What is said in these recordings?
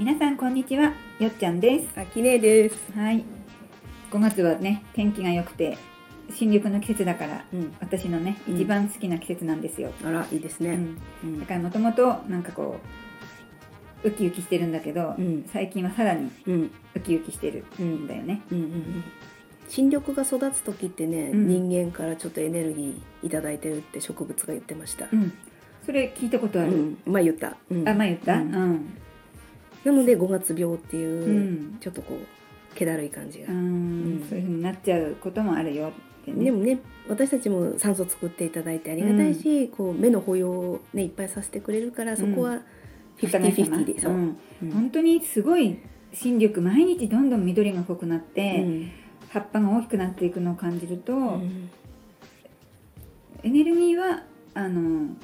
皆さんこんにちはよっちゃんです。あきれいです。はい。5月はね天気が良くて新緑の季節だからうん。私のねうん。一番好きな季節なんですよ、あらいいですね。うん。うん。だからもともとなんかこうウキウキしてるんだけど、うん。最近はさらにうん。ウキウキしてるうんんだよね、うん。うん。新緑が育つ時ってね、うん。人間からちょっとエネルギーいただいてるって植物が言ってました。うん。それ聞いたことある、うん、まあ言った。うん。あ前言った、ううんんなので5月病っていう、うん。ちょっとこう気だるい感じが。うん。うん。そういう風になっちゃうこともあるよってね。でもね私たちも酸素作っていただいてありがたいし、こう目の保養をねいっぱいさせてくれるからそこはフィフティフィフティでそう。本当にすごい新緑毎日どんどん緑が濃くなって、うん。葉っぱが大きくなっていくのを感じると、うん。エネルギーはあの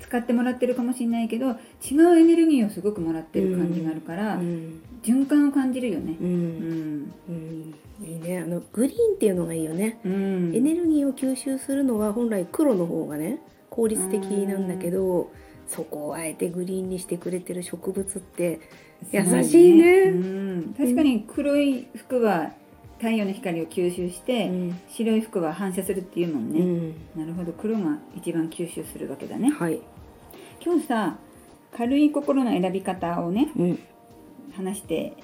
使ってもらってるかもしれないけど違うエネルギーをすごくもらってる感じがあるから、うん。循環を感じるよね。う。うん。ん、うん。いいね。あのグリーンっていうのがいいよね、うん、エネルギーを吸収するのは本来黒の方がね効率的なんだけどそこをあえてグリーンにしてくれてる植物って優しいね。うん、確かに黒い服は太陽の光を吸収して、うん。白い服は反射するっていうもんね、うん。なるほど。黒が一番吸収するわけだね。はい、今日さ軽い心の選び方をねうん。話して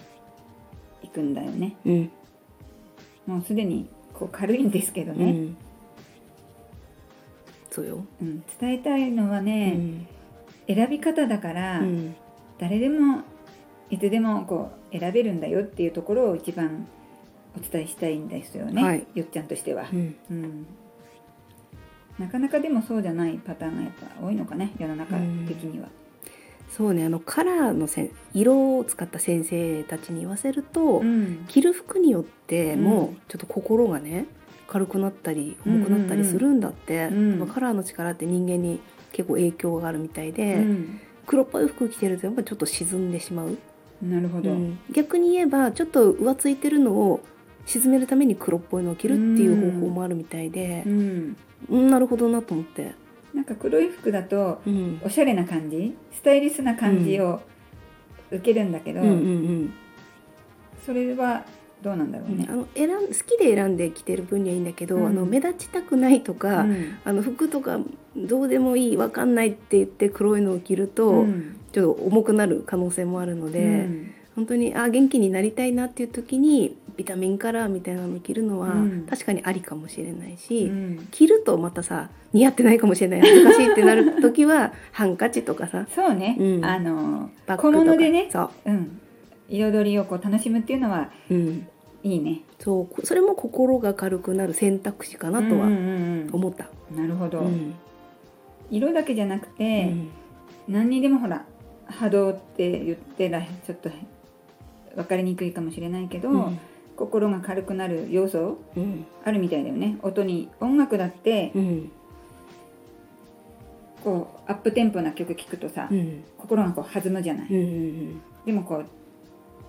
いくんだよね。うん。もうすでにこう軽いんですけどね、うん、そうよ、うん。伝えたいのはうね、ん。選び方だから、うん。誰でもいつでもこう選べるんだよっていうところを一番お伝えしたいんですよね、はい。よっちゃんとしては、うん。うん、なかなかでもそうじゃないパターンがやっぱ多いのかね世の中的には。そうねあのカラーのせん色を使った先生たちに言わせると、うん。着る服によってもうん。ちょっと心がね軽くなったり重くなったりするんだって、うんまあカラーの力って人間に結構影響があるみたいで、うん。黒っぽい服着てるとやっぱちょっと沈んでしまう、なるほど、うん。逆に言えばちょっと浮ついてるのを沈めるために黒っぽいのを着るっていう方法もあるみたいで。う、ん、うん、なるほどなと思って、なんか黒い服だとうん、おしゃれな感じスタイリストな感じを受けるんだけど、うんうんうんそれはどうなんだろうね。あ。の選ん好きで選んで着てる分にはいいんだけど、うん。あの目立ちたくないとか、うん。あの服とかどうでもいいわかんないって言って黒いのを着ると、うん。ちょっと重くなる可能性もあるので、うん本当にあ元気になりたいなっていう時にビタミンカラーみたいなのを着るのは、うん。確かにありかもしれないし、うん。着るとまたさ似合ってないかもしれない。恥ずかしいってなる時は ハンカチとかさそうね、うん。あの小物でね、そう。ん、彩りをこう楽しむっていうのはう,、うん、いいね。そう。それも心が軽くなる選択肢かなとはうんうん思った。うんなるほど、うん。色だけじゃなくて、うん。何にでもほら波動って言ってらちょっと分かりにくいかもしれないけど、うん。心が軽くなる要素うん。あるみたいだよね。音に音楽だってうん。こうアップテンポな曲聴くとさ、うん。心がこう弾むじゃない、うんうんでもこう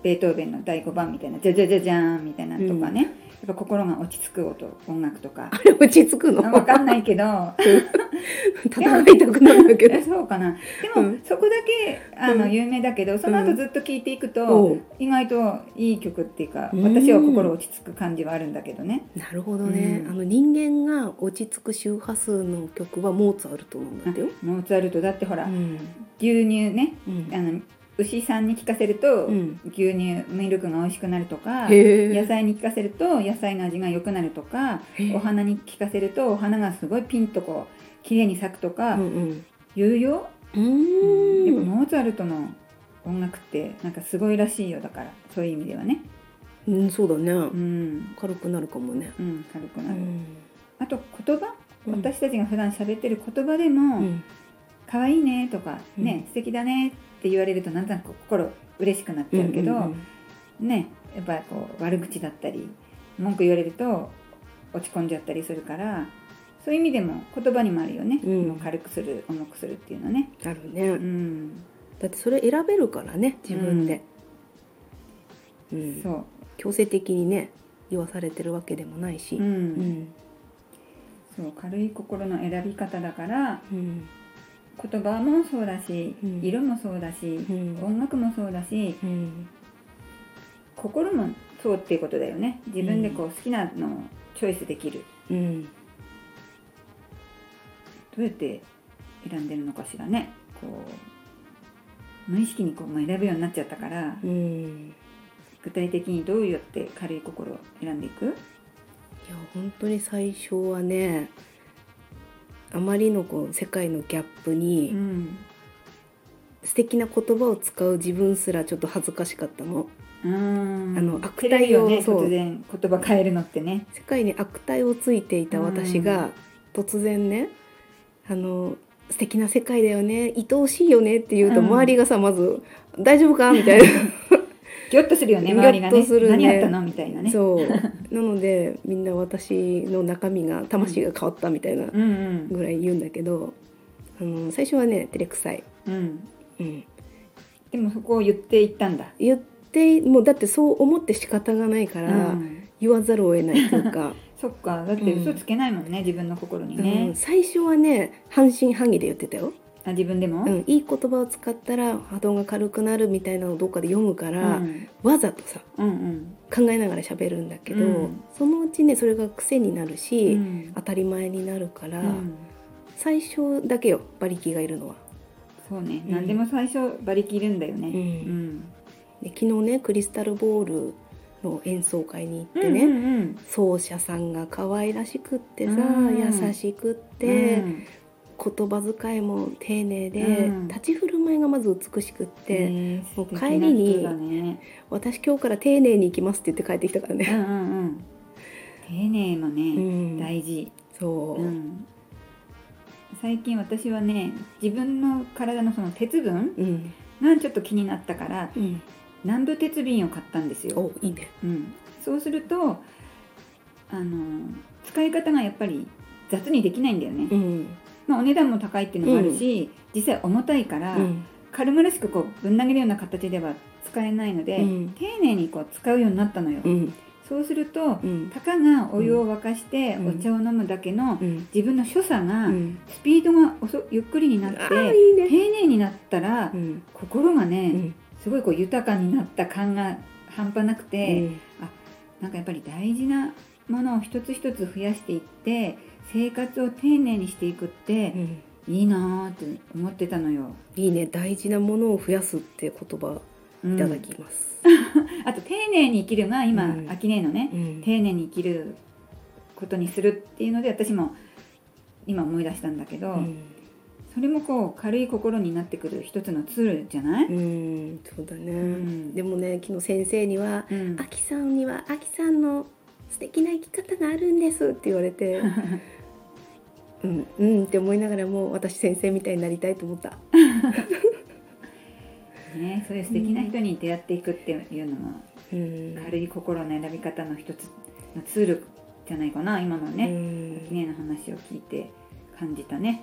ベートーベンの第5番みたいな「じゃじゃじゃじゃーん」みたいなのとかね、やっぱ心が落ち着く音音楽とか。あれ落ち着くの？分かんないけど 叩いたくなるんだ。けどえそうかな。でも、うん。そこだけあのうん。有名だけどその後ずっと聴いていくと、意外といい曲っていうかうん。私は心落ち着く感じはあるんだけどね。なるほどね、うん。あの人間が落ち着く周波数の曲はモーツァルトなんだってよ。モーツァルト。だってほら、うん。牛乳ねうん。あの牛さんに聞かせると、うん。牛乳ミルクが美味しくなるとか野菜に聞かせると野菜の味が良くなるとかお花に聞かせるとお花がすごいピンとこう綺麗に咲くとかうんうん。言うよ、うやっぱモーツァルトの音楽ってなんかすごいらしいよだから。そういう意味ではね。うんそうだね、うん、軽くなるかもね。うん、軽くなる、うん。あと言葉？うん。私たちが普段喋ってる言葉でもうん「可愛いね」とか「うん。ね素敵だね」って言われるとなんとなく心嬉しくなっちゃうけど、うん。ねやっぱこう悪口だったり文句言われると落ち込んじゃったりするからそういう意味でも言葉にもあるよね、うん。軽くする重くするっていうのね。あるね、うん、だってそれ選べるからね自分で、うん。そう。強制的にね言わされてるわけでもないし。うん。うん。そう軽い心の選び方だからうん。言葉もそうだし、うん。色もそうだし、うん。音楽もそうだしうん。心もそうっていうことだよね。自分でこう好きなのをチョイスできる。うんどうやって選んでるのかしらね。こう無意識にこうまあ選ぶようになっちゃったから。うん。具体的にどうやって軽い心を選んでいく？いや本当に最初はねあまりのこう世界のギャップに、ん素敵な言葉を使う自分すらちょっと恥ずかしかったの。うん。あの悪態をそう。突然言葉変えるのってね。世界に悪態をついていた私が突然ねあの素敵な世界だよね愛おしいよねって言うとうん。周りがさまず「大丈夫か?」みたいな。ギョッとするよね 周りがね。とするね。何やったのみたいなね。そう。なのでみんな私の中身が魂が変わったみたいなうんうん。ぐらい言うんだけどあの最初はね照れくさい、うん。うん、でもそこを言っていったんだ。言ってもうだってそう思って仕方がないから、うん。言わざるを得ないというか、そっか。だって嘘つけないもんね、自分の心にうん。ね、最初はね半信半疑で言ってたよ、あ自分でも、うん、いい言葉を使ったら波動が軽くなるみたいなのをどっかで読むから、うん。わざとさうんうん。考えながら喋るんだけど、うん。そのうちねそれが癖になるし、うん。当たり前になるから、うん。最初だけよ馬力がいるのは。そうね、うん。何でも最初馬力いるんだよね、うん。で昨日ねクリスタルボールの演奏会に行ってね、うんうん奏者さんが可愛らしくってさ、うん。優しくっうん。て、言葉遣いも丁寧で、うん。立ち振る舞いがまず美しくって、もう帰りにね。私今日から丁寧に行きますって言って帰ってきたからね。うんうんうん。丁寧もね、うん。大事、そう、うん。最近私はね自分の体のその鉄分うん。がちょっと気になったからうん、南部鉄瓶を買ったんですよ、おいいね。うん、そうするとあの使い方がやっぱり雑にできないんだよね、うん。まあ、お値段も高いっていうのもあるし、実際重たいから、うん。軽々しくこうぶん投げるような形では使えないので、うん。丁寧にこう使うようになったのよ、うん。そうするとうん。たかがお湯を沸かしてうん。お茶を飲むだけのうん。自分の所作がうん。スピードが遅ゆっくりになって。丁寧になったらうん。心がね、うんすごいこう豊かになった感が半端なくて、なんかやっぱり大事なものを一つ一つ増やしていって生活を丁寧にしていくってうん。いいなーって思ってたのよ。いいね。大事なものを増やすって言葉うん。いただきます。あと丁寧に生きるが今、うん。アキネのねうん。丁寧に生きることにするっていうので私も今思い出したんだけど、うんそれもこう軽い心になってくる一つのツールじゃない、うんそうだね、ん。でもね昨日先生にはうん「あきさんにはあきさんの素敵な生き方があるんです」って言われて うんうんって思いながらも私先生みたいになりたいと思った。ね、そういう素敵な人に出会っていくっていうのもうん。軽い心の選び方の一つのツールじゃないかな今のうね、ん。アキネの話を聞いて感じたね。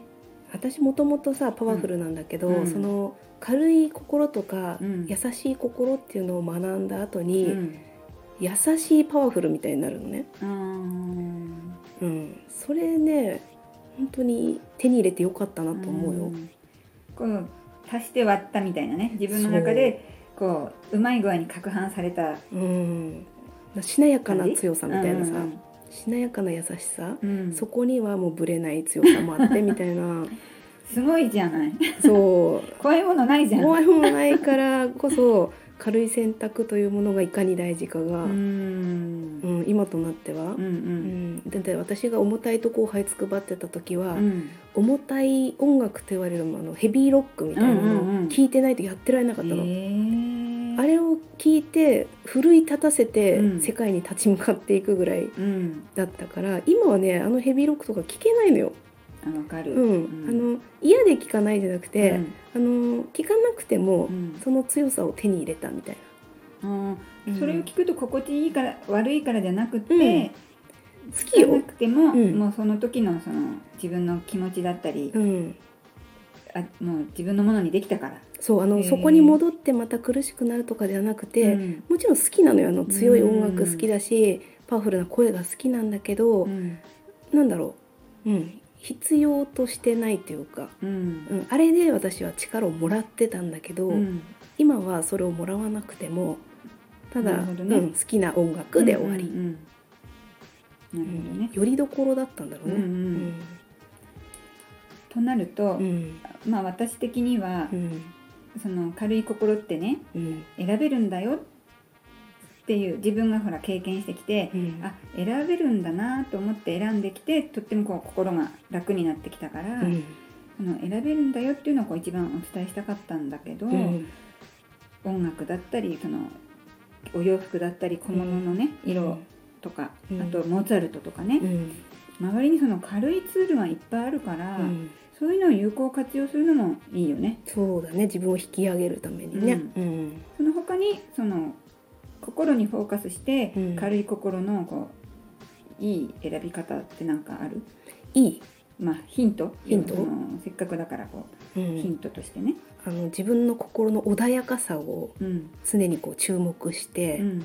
私もともとさパワフルなんだけど、うん。その軽い心とか、うん。優しい心っていうのを学んだ後に、うん。優しいパワフルみたいになるのね、うー。んうん、それね本当に手に入れてよかったなと思うよ。ん。こう足して割ったみたいなね自分の中でこううまい具合に攪拌されたうん、しなやかな強さみたいなさ、うんしなやかな優しさ、うん。そこにはもうぶれない強さもあってみたいな。すごいじゃない。そう。怖いものないじゃん。怖いものないからこそ軽い選択というものがいかに大事かが、ううんん今となっては、うんううん。んだって私が重たいとこを這いつくばってた時は、うん。重たい音楽と言われるものヘビーロックみたいなのうんうんうん。を聞いてないとやってられなかったの。へーあれを聞いて奮い立たせてうん。世界に立ち向かっていくぐらいうん。だったから、今はねあのヘビーロックとか聞けないのよ。あわかる。うん。あの嫌で聞かないじゃなくて、うん。あの聞かなくても、うん。その強さを手に入れたみたいうん。な。それを聞くと心地いいから悪いからじゃなくて、うん。好好きよ。なくても、うん。もうその時のその自分の気持ちだったり、うん、あもう自分のものにできたから。そうあのそこに戻ってまた苦しくなるとかではなくて、うん。もちろん好きなのよあの強い音楽好きだし、パワフルな声が好きなんだけど、うん。なんだろう、うん、必要としてないというか、うん。うん、あれで私は力をもらってたんだけど、うん。今はそれをもらわなくてもただ、ね。うん、好きな音楽で終わり、うんうんうん。なるほどね、よりどころだったんだろうね。うん。うん。となると、うん。まあ私的にはう、んその軽い心ってねうん。選べるんだよ。っていう自分がほら経験してきて、うん。あ選べるんだなと思って選んできてとってもこう心が楽になってきたから、うん。その選べるんだよっていうのをこう一番お伝えしたかったんだけど、うん。音楽だったりそのお洋服だったり小物のね、色とか、うん。あとモーツァルトとかね、うん。周りにその軽いツールがいっぱいあるから、うんそういうのを有効活用するのもいいよね。そうだね。自分を引き上げるためにね。ううん。その他にその心にフォーカスして、うん。軽い心のこういい選び方ってなんかある？いい、まあヒント？ヒント？せっかくだからこうう、ヒンん、トとしてね。あの自分の心の穏やかさをうん。常にこう注目して、うん。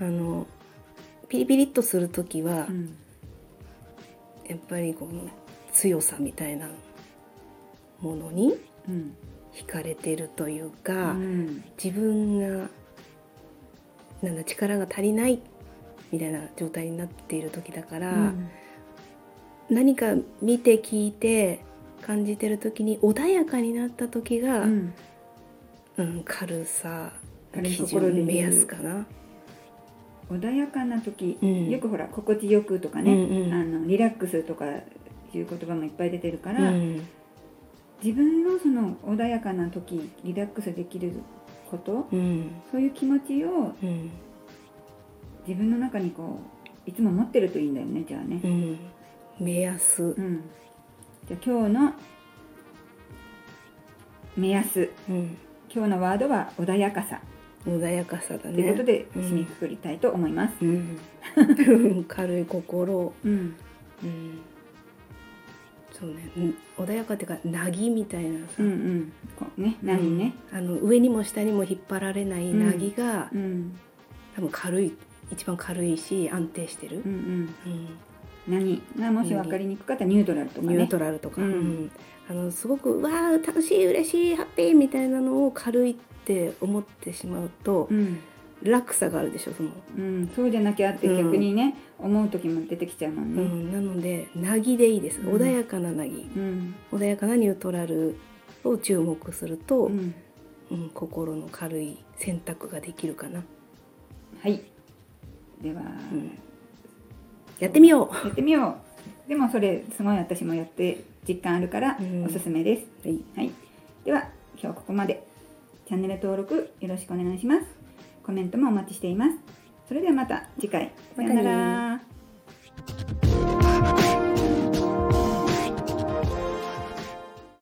あのピリピリっとする時は、うん。やっぱりこの強さみたいなものにうん惹かれてるといううか、ん自分がなんだ力が足りないみたいな状態になっている時だから、うん何か見て聞いて感じてる時に穏やかになった時が、うん。うん軽さ基準目安かな。穏やかな時、うん。よくほら心地よくとかね、うんうん。あのリラックスとかいう言葉もいっぱい出てるかうら、ん自分のその穏やかな時リラックスできることうん。そういう気持ちをうん。自分の中にこういつも持ってるといいんだよねじゃあね。う。ん。目安。うん、じゃあ今日の目安。うん。今日のワードは穏やかさ。穏やかさだとね。いうことでうん。締めくくりたいと思います。うん、軽い心、うん。うん、そうね、うん。穏やかっていうかなぎみたいなさ、うんうん。こうね何ね、うん。あの上にも下にも引っ張られないなぎが、うん多分軽い一番軽いし安定してる。うんう、ん。うん。何がもし分かりにくかったらニュートラルとかね。ニュートラルとか、うん。うん。あのすごくわあ楽しい嬉しいハッピーみたいなのを軽いって思ってしまうとう、ん落差があるでしょその、うん、そうじゃなきゃってうん。逆にね、思う時も出てきちゃうもんね。うん、なのでなぎでいいです。うん。穏やかななぎ、うん。穏やかなニュートラルを注目すると、うん。うん、心の軽い選択ができるかな。はい。では、うん。やってみよやってみよう。でもそれすごい私もやって実感あるからうん。おすすめです、うはい。はい、では今日ここまで。チャンネル登録よろしくお願いしますコメントもお待ちしています。それではまた次回。さようなまたら